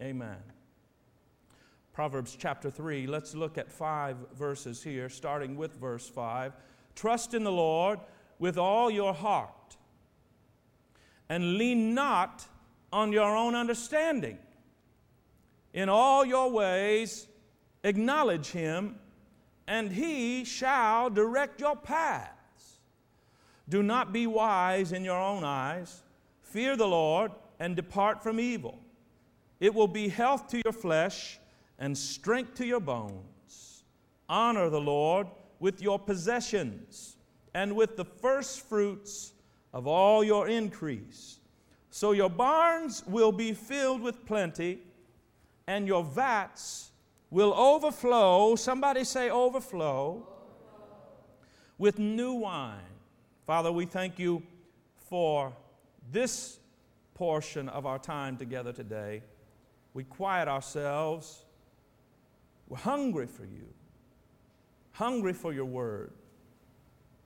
Amen. Proverbs chapter 3, let's look at five verses here, starting with verse 5. Trust in the Lord with all your heart, and lean not on your own understanding. In all your ways, acknowledge him, and he shall direct your paths. Do not be wise in your own eyes. Fear the Lord and depart from evil. It will be health to your flesh and strength to your bones. Honor the Lord with your possessions and with the first fruits of all your increase. So your barns will be filled with plenty, and your vats will overflow. Somebody say, overflow, with new wine. Father, we thank you for this portion of our time together today. We quiet ourselves. We're hungry for you, hungry for your word.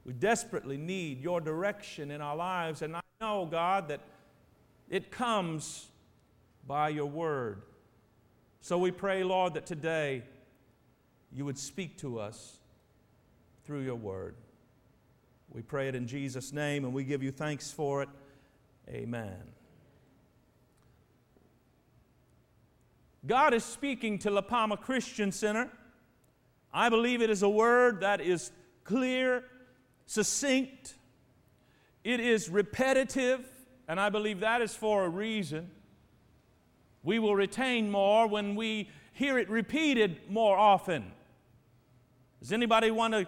We desperately need your direction in our lives. And I know, God, that it comes by your word. So we pray, Lord, that today you would speak to us through your word. We pray it in Jesus' name and we give you thanks for it. Amen. God is speaking to La Palma Christian Center. I believe it is a word that is clear, succinct, it is repetitive, and I believe that is for a reason. We will retain more when we hear it repeated more often. Does anybody want to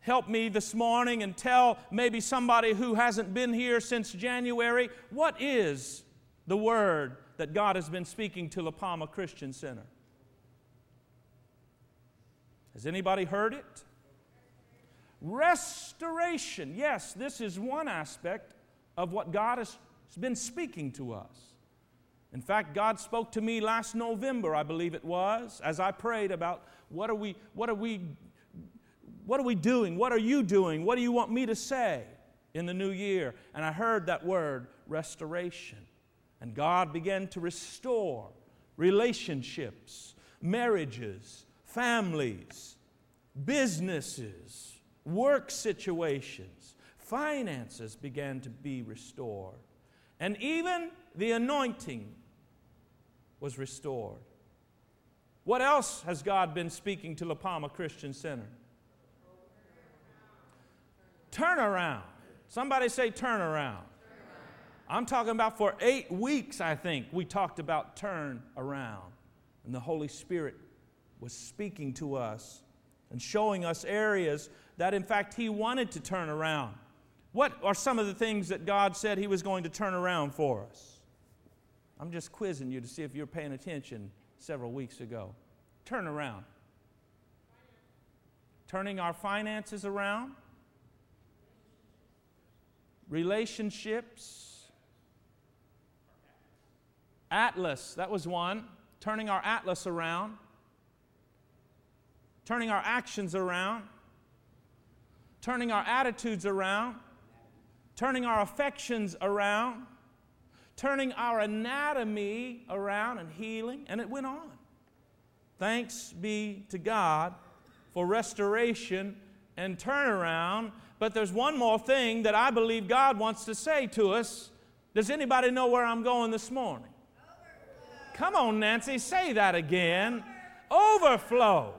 help me this morning and tell maybe somebody who hasn't been here since January what is the word that God has been speaking to La Palma Christian Center? Has anybody heard it? Restoration. Yes, this is one aspect of what God has been speaking to us. In fact, God spoke to me last November, I believe it was, as I prayed about what are we, what are we what are we doing? What are you doing? What do you want me to say in the new year? And I heard that word, restoration. And God began to restore relationships, marriages, families, businesses, work situations, finances began to be restored. And even the anointing was restored. What else has God been speaking to La Palma Christian Center? Turnaround. Somebody say turnaround. I'm talking about for eight weeks, I think, we talked about turn around. And the Holy Spirit was speaking to us and showing us areas that, in fact, He wanted to turn around. What are some of the things that God said He was going to turn around for us? I'm just quizzing you to see if you're paying attention several weeks ago. Turn around. Turning our finances around relationships. Atlas, that was one. Turning our atlas around, turning our actions around, turning our attitudes around, turning our affections around, turning our anatomy around and healing, and it went on. Thanks be to God for restoration and turnaround but there's one more thing that I believe God wants to say to us. Does anybody know where I'm going this morning? Come on, Nancy, say that again. Overflow.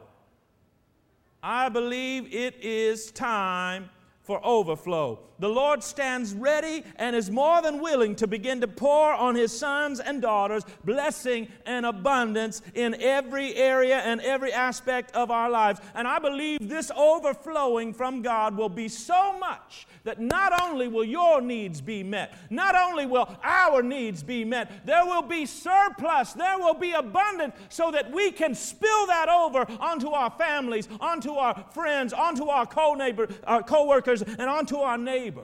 I believe it is time for overflow. The Lord stands ready and is more than willing to begin to pour on His sons and daughters blessing and abundance in every area and every aspect of our lives. And I believe this overflowing from God will be so much that not only will your needs be met, not only will our needs be met, there will be surplus, there will be abundance so that we can spill that over onto our families, onto our friends, onto our co-neighbors, our co-workers, and onto our neighbors.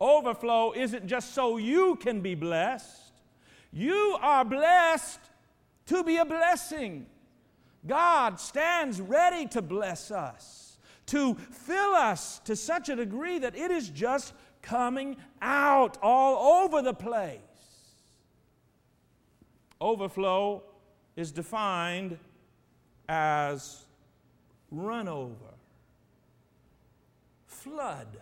Overflow isn't just so you can be blessed. You are blessed to be a blessing. God stands ready to bless us to fill us to such a degree that it is just coming out all over the place. Overflow is defined as run over, flood,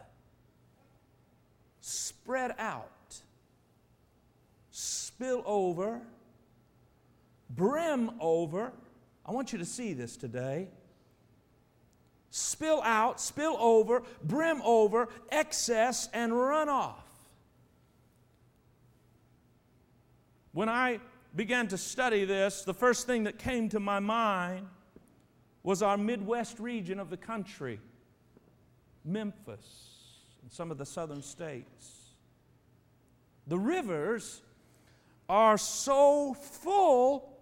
spread out, spill over, brim over. I want you to see this today. Spill out, spill over, brim over, excess, and run off. When I began to study this, the first thing that came to my mind was our Midwest region of the country, Memphis, and some of the southern states. The rivers are so full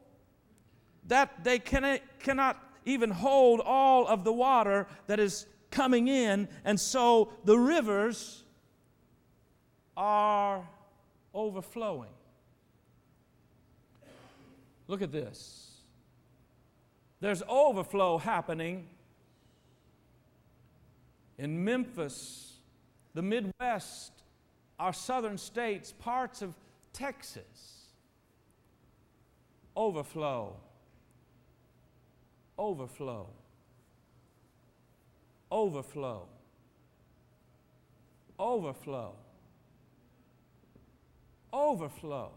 that they cannot even hold all of the water that is coming in, and so the rivers are overflowing. Look at this. There's overflow happening in Memphis, the Midwest, our southern states, parts of Texas. Overflow. Overflow. Overflow. Overflow. Overflow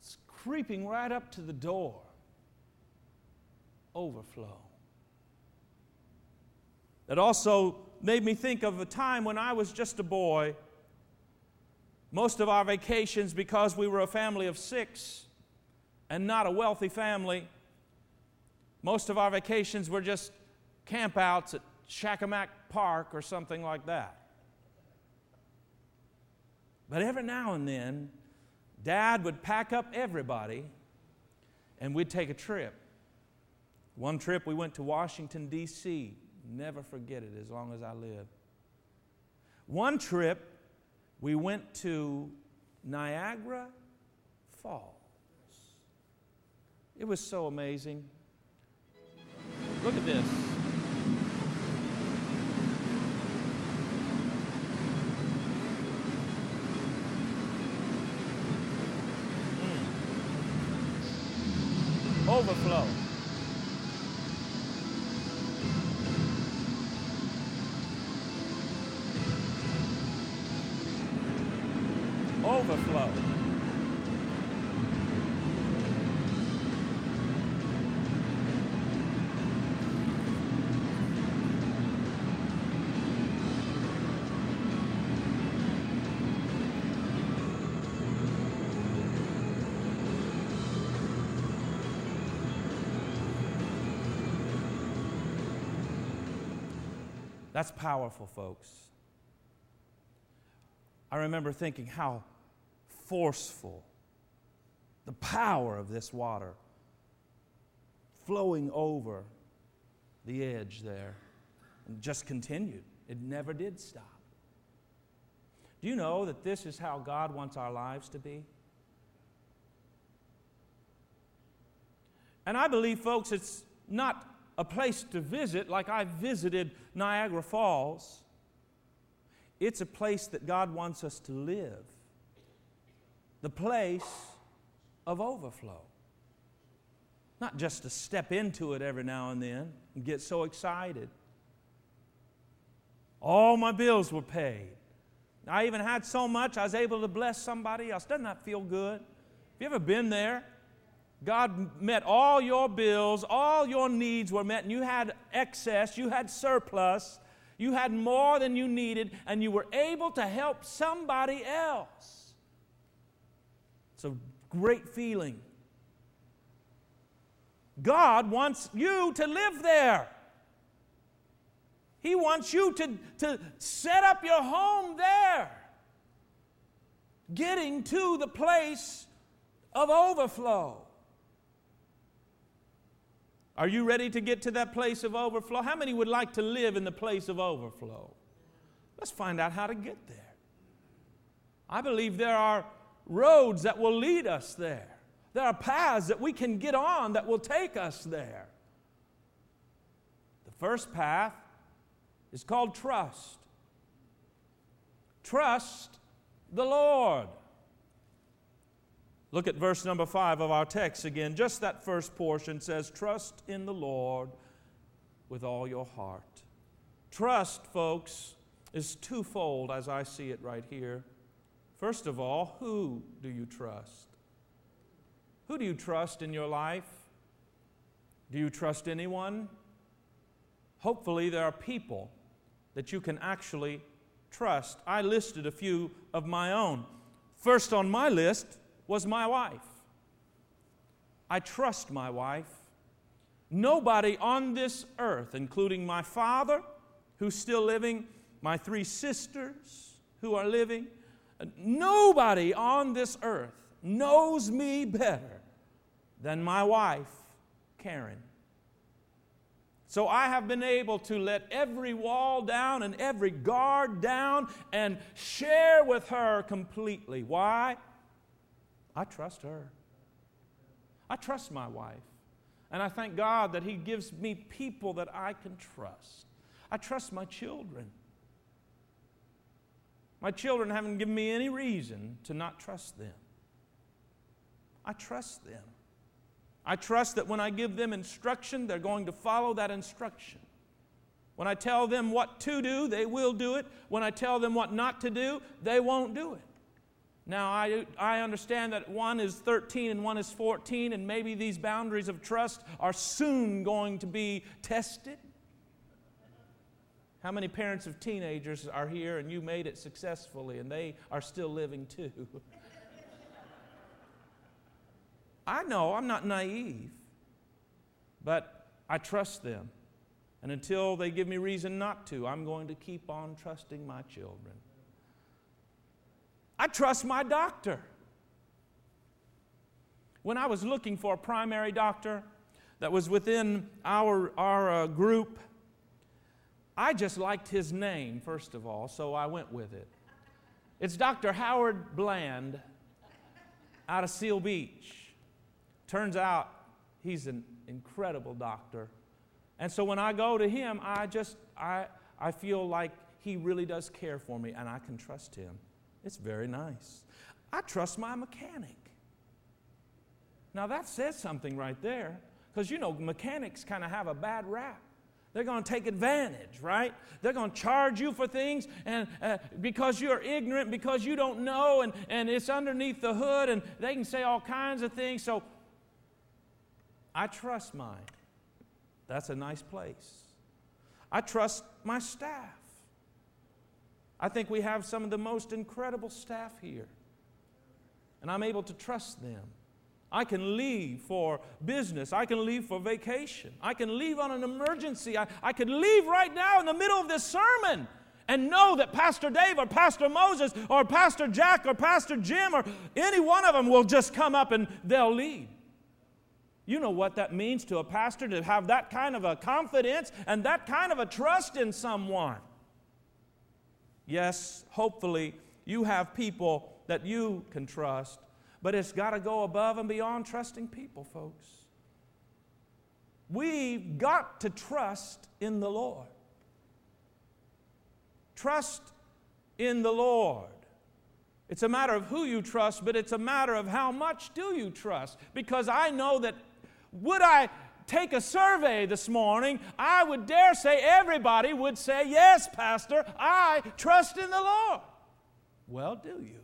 It's creeping right up to the door. Overflow. It also made me think of a time when I was just a boy. Most of our vacations, because we were a family of six and not a wealthy family, most of our vacations were just campouts at Shakamak Park or something like that. But every now and then, Dad would pack up everybody and we'd take a trip. One trip we went to Washington, D.C. Never forget it as long as I live. One trip we went to Niagara Falls. It was so amazing. Look at this. That's powerful, folks. I remember thinking how forceful the power of this water flowing over the edge there and just continued. It never did stop. Do you know that this is how God wants our lives to be? And I believe, folks, it's not a place to visit like I visited Niagara Falls. It's a place that God wants us to live, the place of overflow. Not just to step into it every now and then and get so excited. All my bills were paid. I even had so much I was able to bless somebody else. Doesn't that feel good? Have you ever been there? God met all your bills, all your needs were met, and you had excess, you had surplus, you had more than you needed, and you were able to help somebody else. It's a great feeling. God wants you to live there. He wants you to, to set up your home there, getting to the place of overflow. Are you ready to get to that place of overflow? How many would like to live in the place of overflow? Let's find out how to get there. I believe there are roads that will lead us there. There are paths that we can get on that will take us there. The first path is called trust. Trust the Lord. Look at verse number five of our text again. Just that first portion says, Trust in the Lord with all your heart. Trust, folks, is twofold as I see it right here. First of all, who do you trust? Who do you trust in your life? Do you trust anyone? Hopefully, there are people that you can actually trust. I listed a few of my own. First on my list was my wife. I trust my wife. Nobody on this earth, including my father, who's still living, my three sisters who are living, nobody on this earth knows me better than my wife, Karen. So I have been able to let every wall down and every guard down and share with her completely. Why? I trust her. I trust my wife. And I thank God that He gives me people that I can trust. I trust my children. My children haven't given me any reason to not trust them. I trust them. I trust that when I give them instruction, they're going to follow that instruction. When I tell them what to do, they will do it. When I tell them what not to do, they won't do it. Now, I, I understand that one is 13 and one is 14, and maybe these boundaries of trust are soon going to be tested. How many parents of teenagers are here and you made it successfully and they are still living too? I know I'm not naive, but I trust them. And until they give me reason not to, I'm going to keep on trusting my children. I trust my doctor. When I was looking for a primary doctor that was within our, our uh, group, I just liked his name, first of all, so I went with it. It's Dr. Howard Bland out of Seal Beach. Turns out he's an incredible doctor. And so when I go to him, I just I, I feel like he really does care for me and I can trust him. It's very nice. I trust my mechanic. Now, that says something right there, because you know, mechanics kind of have a bad rap. They're going to take advantage, right? They're going to charge you for things and uh, because you're ignorant, because you don't know, and, and it's underneath the hood, and they can say all kinds of things. So I trust mine. That's a nice place. I trust my staff. I think we have some of the most incredible staff here. And I'm able to trust them. I can leave for business. I can leave for vacation. I can leave on an emergency. I, I could leave right now in the middle of this sermon and know that Pastor Dave or Pastor Moses or Pastor Jack or Pastor Jim or any one of them will just come up and they'll lead. You know what that means to a pastor to have that kind of a confidence and that kind of a trust in someone. Yes, hopefully you have people that you can trust, but it's got to go above and beyond trusting people, folks. We've got to trust in the Lord. Trust in the Lord. It's a matter of who you trust, but it's a matter of how much do you trust. Because I know that would I take a survey this morning, I would dare say everybody would say, Yes, Pastor, I trust in the Lord. Well, do you?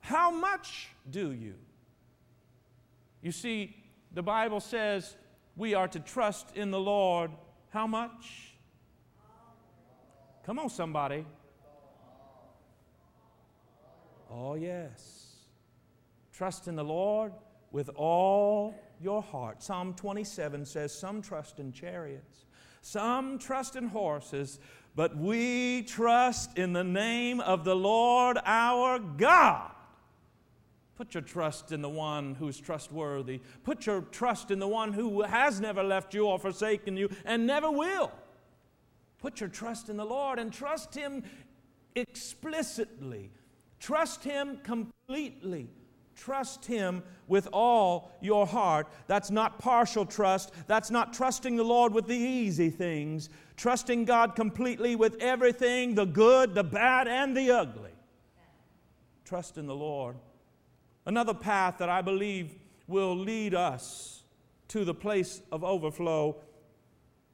How much do you? You see, the Bible says we are to trust in the Lord. How much? Come on, somebody. Oh, yes. Trust in the Lord with all your heart. Psalm 27 says, Some trust in chariots, some trust in horses, but we trust in the name of the Lord our God. Put your trust in the one who's trustworthy. Put your trust in the one who has never left you or forsaken you and never will. Put your trust in the Lord and trust Him explicitly. Trust Him completely. Trust Him with all your heart. That's not partial trust. That's not trusting the Lord with the easy things. Trusting God completely with everything the good, the bad, and the ugly. Trust in the Lord Another path that I believe will lead us to the place of overflow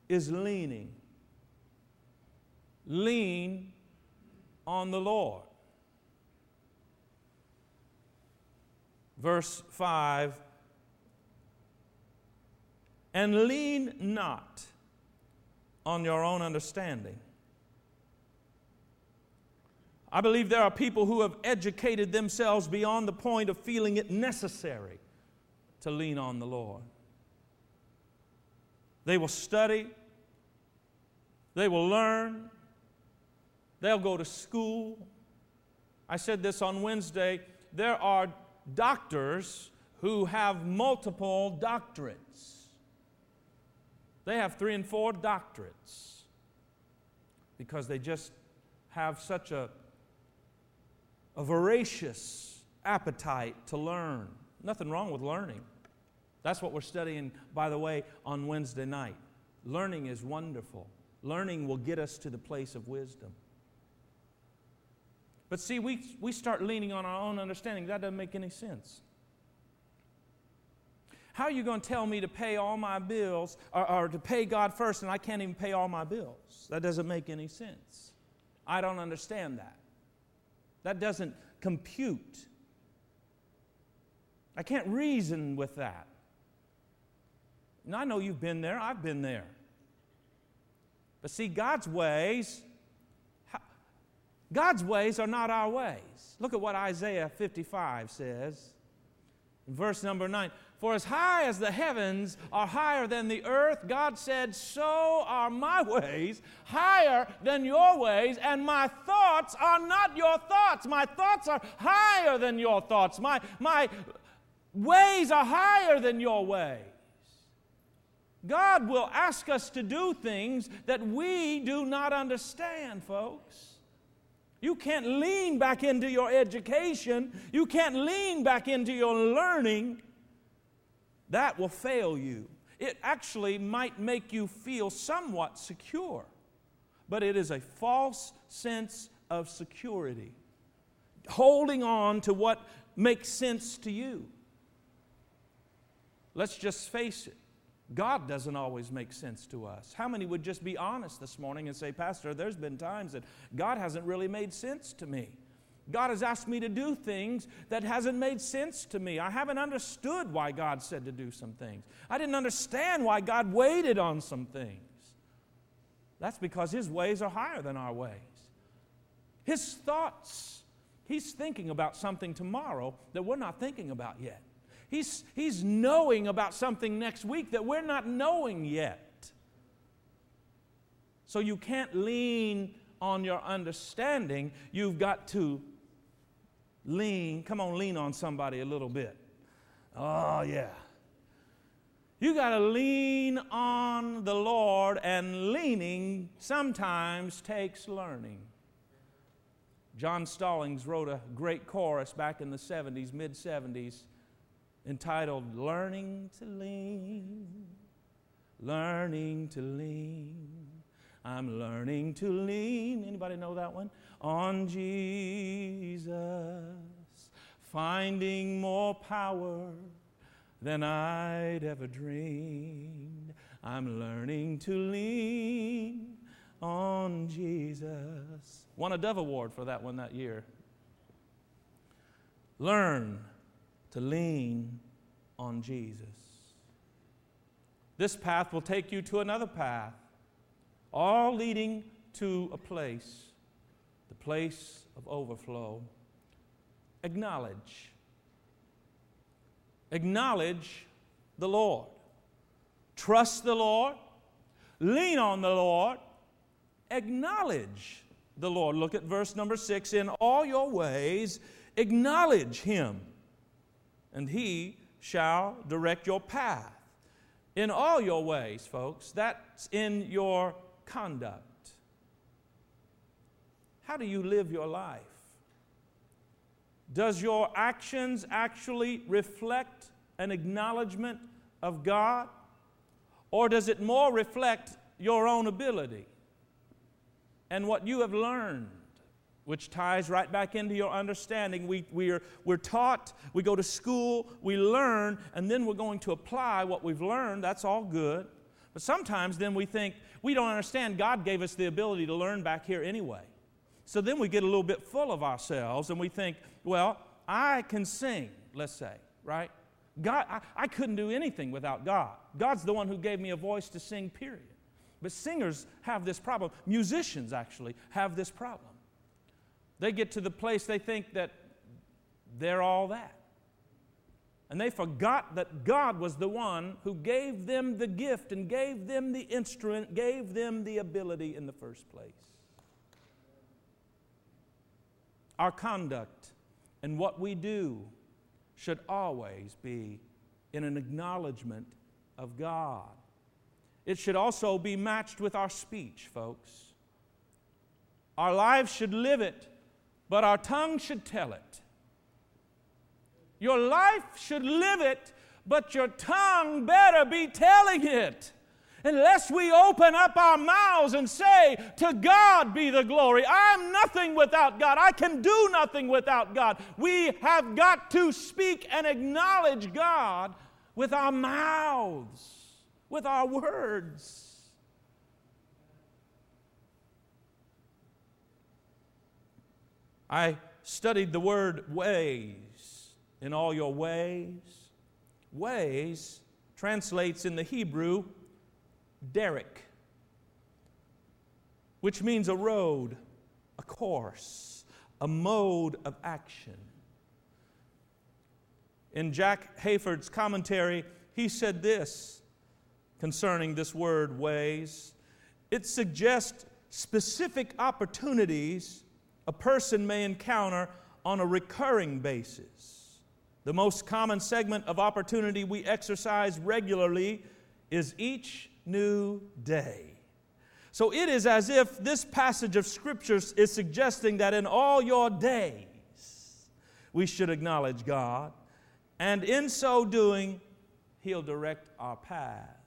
is leaning. Lean on the Lord. Verse 5 And lean not on your own understanding. I believe there are people who have educated themselves beyond the point of feeling it necessary to lean on the Lord. They will study, they will learn, they'll go to school. I said this on Wednesday. There are doctors who have multiple doctorates. They have three and four doctorates because they just have such a, a voracious appetite to learn. Nothing wrong with learning. That's what we're studying, by the way, on Wednesday night. Learning is wonderful. Learning will get us to the place of wisdom. But see, we, we start leaning on our own understanding. That doesn't make any sense. How are you going to tell me to pay all my bills or, or, to pay God first and I can't even pay all my bills? That doesn't make any sense. I don't understand that. That doesn't compute. I can't reason with that. And I know you've been there, I've been there. But see, God's ways God's ways are not our ways. Look at what Isaiah 55 says. In verse number 9 For as high as the heavens are higher than the earth, God said, So are my ways higher than your ways, and my thoughts are not your thoughts. My thoughts are higher than your thoughts. My, my ways are higher than your ways. God will ask us to do things that we do not understand, folks. You can't lean back into your education. You can't lean back into your learning. That will fail you. It actually might make you feel somewhat secure, but it is a false sense of security. Holding on to what makes sense to you. Let's just face it. God doesn't always make sense to us. How many would just be honest this morning and say, Pastor, there's been times that God hasn't really made sense to me. God has asked me to do things that hasn't made sense to me. I haven't understood why God said to do some things. I didn't understand why God waited on some things. That's because His ways are higher than our ways. His thoughts, He's thinking about something tomorrow that we're not thinking about yet. He's, he's knowing about something next week that we're not knowing yet. So you can't lean on your understanding. You've got to lean. Come on, lean on somebody a little bit. Oh, yeah. You got to lean on the Lord, and leaning sometimes takes learning. John Stallings wrote a great chorus back in the 70s, mid 70s entitled Learning to Lean. Learning to lean. I'm learning to lean. Anybody know that one? On Jesus. Finding more power than I'd ever dreamed. I'm learning to lean on Jesus. Won a Dove Award for that one that year. Learn to lean on Jesus. This path will take you to another path, all leading to a place, the place of overflow. Acknowledge. Acknowledge the Lord. Trust the Lord. Lean on the Lord. Acknowledge the Lord. Look at verse number six. In all your ways, acknowledge Him and he shall direct your path. In all your ways, folks, that's in your conduct. How do you live your life? Does your actions actually reflect an acknowledgement of God? Or does it more reflect your own ability and what you have learned, which ties right back into your understanding. We, we are, we're taught, we go to school, we learn, and then we're going to apply what we've learned. That's all good. But sometimes then we think, we don't understand, God gave us the ability to learn back here anyway. So then we get a little bit full of ourselves and we think, well, I can sing, let's say, right? God, I, I couldn't do anything without God. God's the one who gave me a voice to sing, period. But singers have this problem. Musicians actually have this problem. They get to the place they think that they're all that. And they forgot that God was the one who gave them the gift and gave them the instrument, gave them the ability in the first place. Our conduct and what we do should always be in an acknowledgement of God. It should also be matched with our speech, folks. Our lives should live it but our tongue should tell it. Your life should live it, but your tongue better be telling it. Unless we open up our mouths and say, To God be the glory. I'm nothing without God. I can do nothing without God. We have got to speak and acknowledge God with our mouths, with our words. I studied the word ways in all your ways. Ways translates in the Hebrew derek, which means a road, a course, a mode of action. In Jack Hayford's commentary, he said this concerning this word ways it suggests specific opportunities a person may encounter on a recurring basis. The most common segment of opportunity we exercise regularly is each new day. So it is as if this passage of Scripture is suggesting that in all your days we should acknowledge God, and in so doing, He'll direct our paths.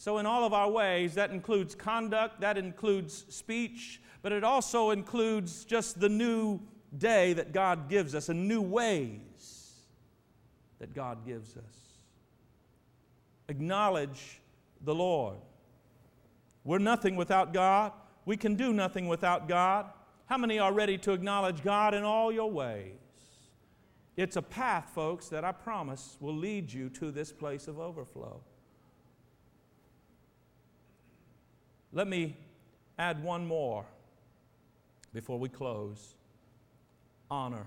So, in all of our ways, that includes conduct, that includes speech, but it also includes just the new day that God gives us and new ways that God gives us. Acknowledge the Lord. We're nothing without God. We can do nothing without God. How many are ready to acknowledge God in all your ways? It's a path, folks, that I promise will lead you to this place of overflow. Let me add one more before we close honor.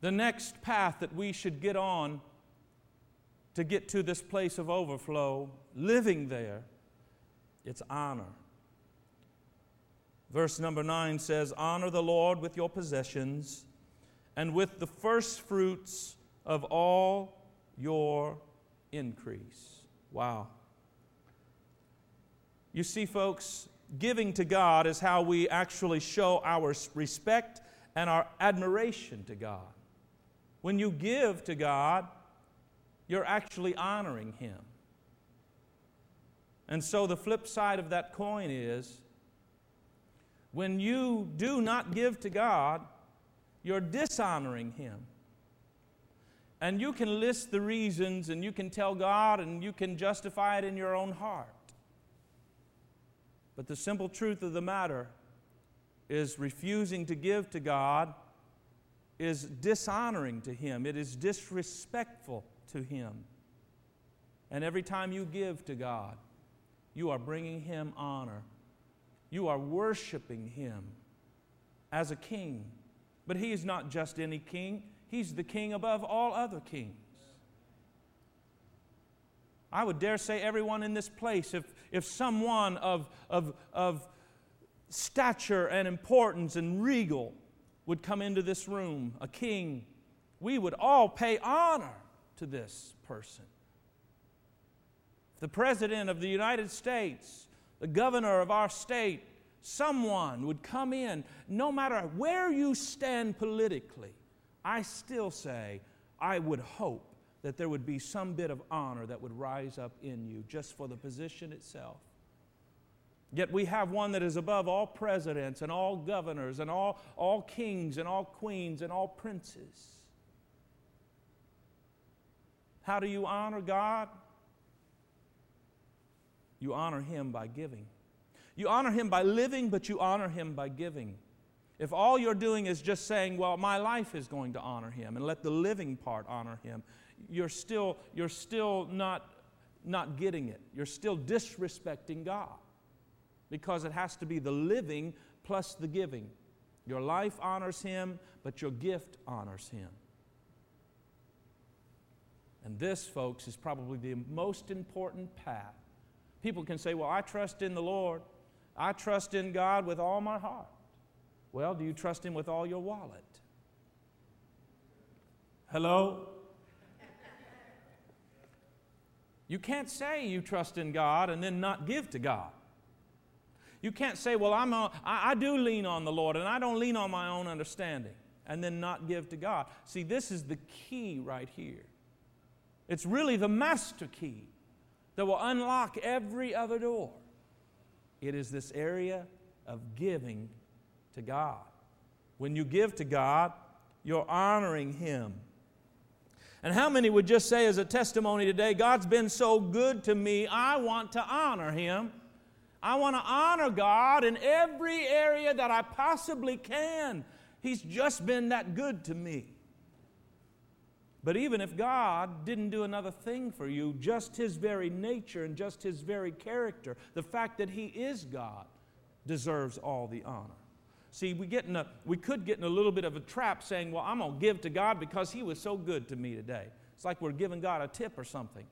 The next path that we should get on to get to this place of overflow, living there, it's honor. Verse number 9 says, Honor the Lord with your possessions and with the first fruits of all your increase. Wow. You see, folks, giving to God is how we actually show our respect and our admiration to God. When you give to God, you're actually honoring Him. And so the flip side of that coin is when you do not give to God, you're dishonoring Him. And you can list the reasons and you can tell God and you can justify it in your own heart. But the simple truth of the matter is refusing to give to God is dishonoring to Him, it is disrespectful to Him. And every time you give to God, you are bringing Him honor. You are worshiping Him as a king. But He is not just any king, He's the king above all other kings. I would dare say everyone in this place, if, if someone of, of, of stature and importance and regal would come into this room, a king, we would all pay honor to this person. The President of the United States, the governor of our state, someone would come in, no matter where you stand politically, I still say, I would hope that there would be some bit of honor that would rise up in you just for the position itself. Yet we have one that is above all presidents and all governors and all, all kings and all queens and all princes. How do you honor God? You honor Him by giving. You honor Him by living, but you honor Him by giving. If all you're doing is just saying, well, my life is going to honor Him and let the living part honor Him, you're still, you're still not, not getting it. You're still disrespecting God because it has to be the living plus the giving. Your life honors Him, but your gift honors Him. And this, folks, is probably the most important path. People can say, Well, I trust in the Lord. I trust in God with all my heart. Well, do you trust Him with all your wallet? Hello? You can't say you trust in God and then not give to God. You can't say, Well, I'm a, I, I do lean on the Lord and I don't lean on my own understanding and then not give to God. See, this is the key right here. It's really the master key that will unlock every other door. It is this area of giving to God. When you give to God, you're honoring Him. And how many would just say, as a testimony today, God's been so good to me, I want to honor Him? I want to honor God in every area that I possibly can. He's just been that good to me. But even if God didn't do another thing for you, just His very nature and just His very character, the fact that He is God, deserves all the honor. See, we, get in a, we could get in a little bit of a trap saying, well, I'm going to give to God because He was so good to me today. It's like we're giving God a tip or something.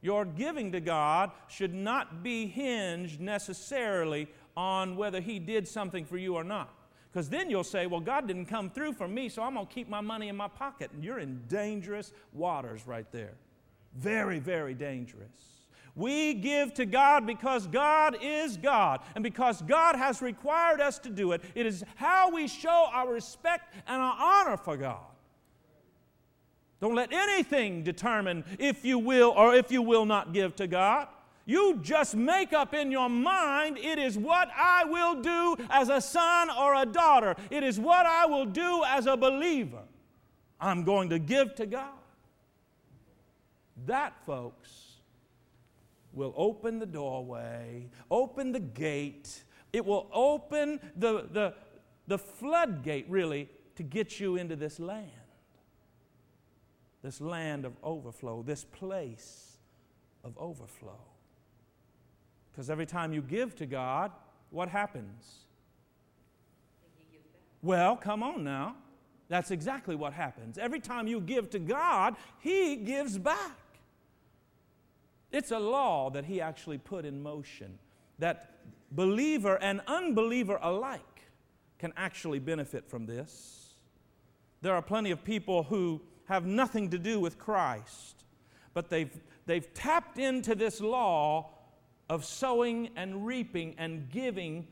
Your giving to God should not be hinged necessarily on whether He did something for you or not. Because then you'll say, well, God didn't come through for me, so I'm going to keep my money in my pocket. And you're in dangerous waters right there. Very, very dangerous. We give to God because God is God, and because God has required us to do it. It is how we show our respect and our honor for God. Don't let anything determine if you will or if you will not give to God. You just make up in your mind, it is what I will do as a son or a daughter. It is what I will do as a believer. I'm going to give to God. That, folks, will open the doorway, open the gate. It will open the, the, the floodgate, really, to get you into this land. This land of overflow, this place of overflow. Because every time you give to God, what happens? Well, come on now. That's exactly what happens. Every time you give to God, He gives back. It's a law that He actually put in motion that believer and unbeliever alike can actually benefit from this. There are plenty of people who have nothing to do with Christ, but they've, they've tapped into this law of sowing and reaping and giving,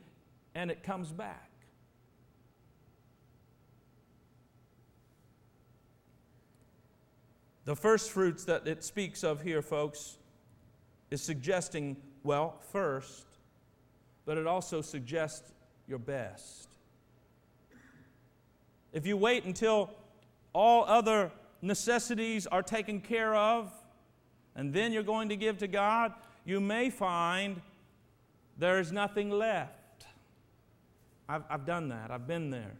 and it comes back. The first fruits that it speaks of here, folks, is suggesting, well, first, but it also suggests your best. If you wait until all other necessities are taken care of, and then you're going to give to God, you may find there is nothing left. I've, I've done that, I've been there.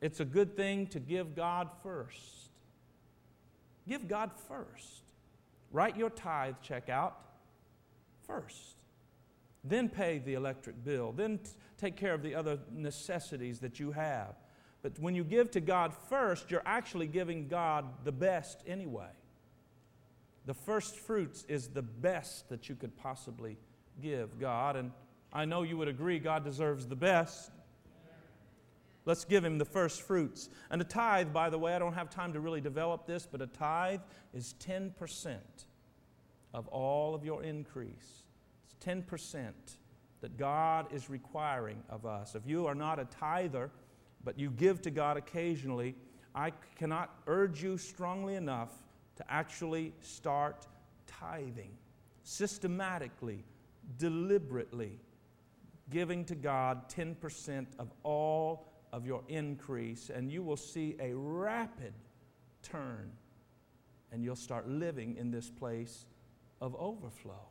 It's a good thing to give God first. Give God first. Write your tithe check out first. Then pay the electric bill. Then t- take care of the other necessities that you have. But when you give to God first, you're actually giving God the best anyway. The first fruits is the best that you could possibly give God. And I know you would agree God deserves the best. Let's give him the first fruits. And a tithe, by the way, I don't have time to really develop this, but a tithe is 10% of all of your increase. It's 10% that God is requiring of us. If you are not a tither, but you give to God occasionally, I cannot urge you strongly enough to actually start tithing. systematically, deliberately giving to God 10% of all of your increase, and you will see a rapid turn, and you'll start living in this place of overflow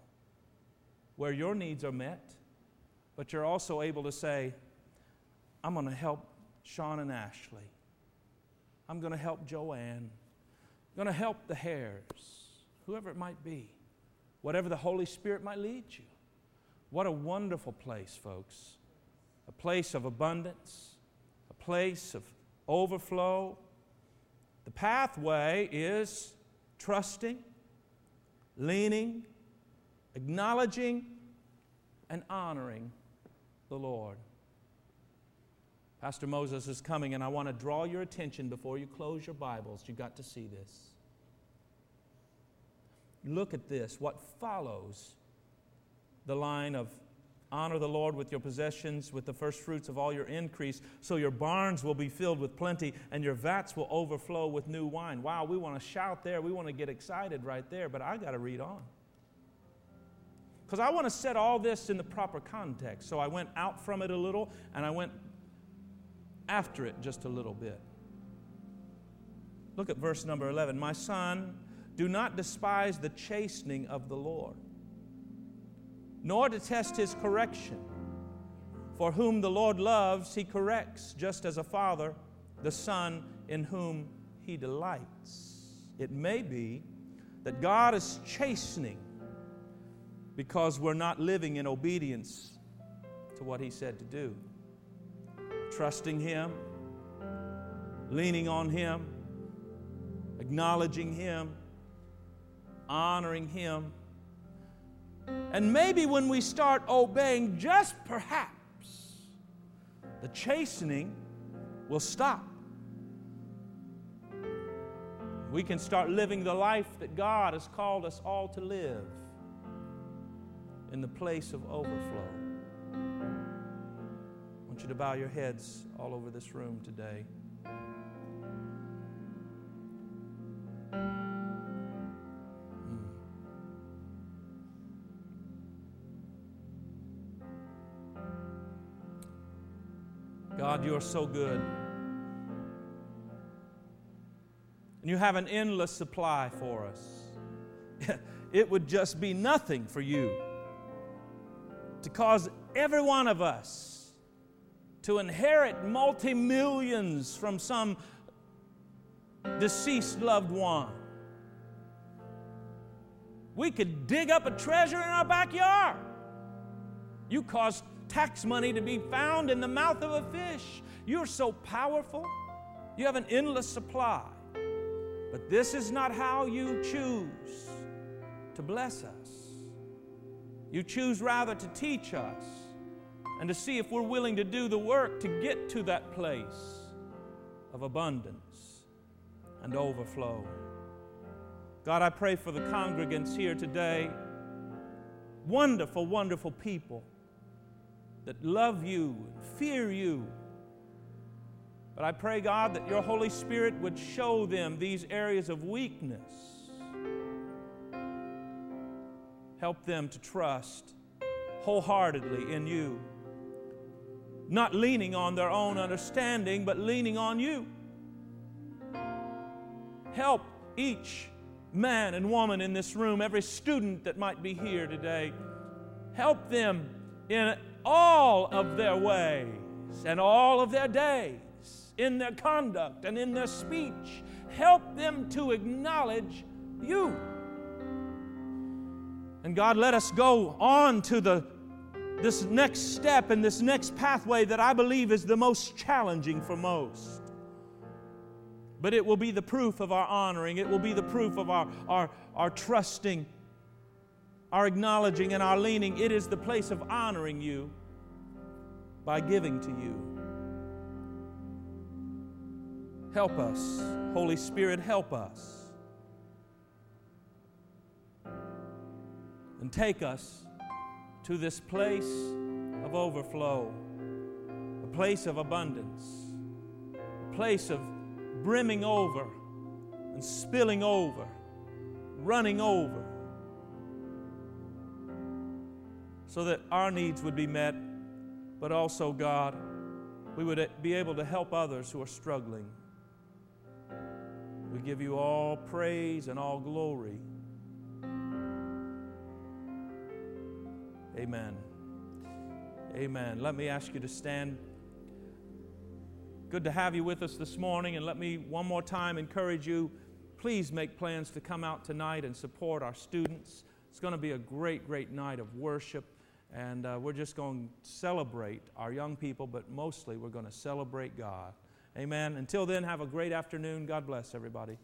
where your needs are met, but you're also able to say, I'm going to help Sean and Ashley. I'm going to help Joanne. I'm going to help the Hares, whoever it might be, whatever the Holy Spirit might lead you. What a wonderful place, folks. A place of abundance, place of overflow. The pathway is trusting, leaning, acknowledging, and honoring the Lord. Pastor Moses is coming, and I want to draw your attention before you close your Bibles. You got to see this. Look at this. What follows the line of honor the Lord with your possessions, with the first fruits of all your increase, so your barns will be filled with plenty and your vats will overflow with new wine. Wow, we want to shout there. We want to get excited right there, but I got to read on. Because I want to set all this in the proper context. So I went out from it a little and I went after it just a little bit. Look at verse number 11. My son, do not despise the chastening of the Lord, nor detest his correction. For whom the Lord loves, he corrects, just as a father the son in whom he delights. It may be that God is chastening because we're not living in obedience to what he said to do trusting Him, leaning on Him, acknowledging Him, honoring Him. And maybe when we start obeying, just perhaps, the chastening will stop. We can start living the life that God has called us all to live in the place of overflow I want you to bow your heads all over this room today. God, you are so good. And you have an endless supply for us. it would just be nothing for you to cause every one of us to inherit multi millions from some deceased loved one. We could dig up a treasure in our backyard. You caused tax money to be found in the mouth of a fish. You're so powerful. You have an endless supply. But this is not how you choose to bless us. You choose rather to teach us and to see if we're willing to do the work to get to that place of abundance and overflow. God, I pray for the congregants here today. Wonderful, wonderful people that love you, and fear you. But I pray, God, that your Holy Spirit would show them these areas of weakness. Help them to trust wholeheartedly in you not leaning on their own understanding, but leaning on you. Help each man and woman in this room, every student that might be here today, help them in all of their ways and all of their days, in their conduct and in their speech. Help them to acknowledge you. And God, let us go on to the this next step and this next pathway that I believe is the most challenging for most. But it will be the proof of our honoring, it will be the proof of our, our, our trusting, our acknowledging, and our leaning. It is the place of honoring you by giving to you. Help us, Holy Spirit, help us. And take us to this place of overflow, a place of abundance, a place of brimming over and spilling over, running over so that our needs would be met, but also, God, we would be able to help others who are struggling. We give you all praise and all glory. Amen. Amen. Let me ask you to stand. Good to have you with us this morning, and let me one more time encourage you. Please make plans to come out tonight and support our students. It's going to be a great, great night of worship, and uh, we're just going to celebrate our young people, but mostly we're going to celebrate God. Amen. Until then, have a great afternoon. God bless everybody.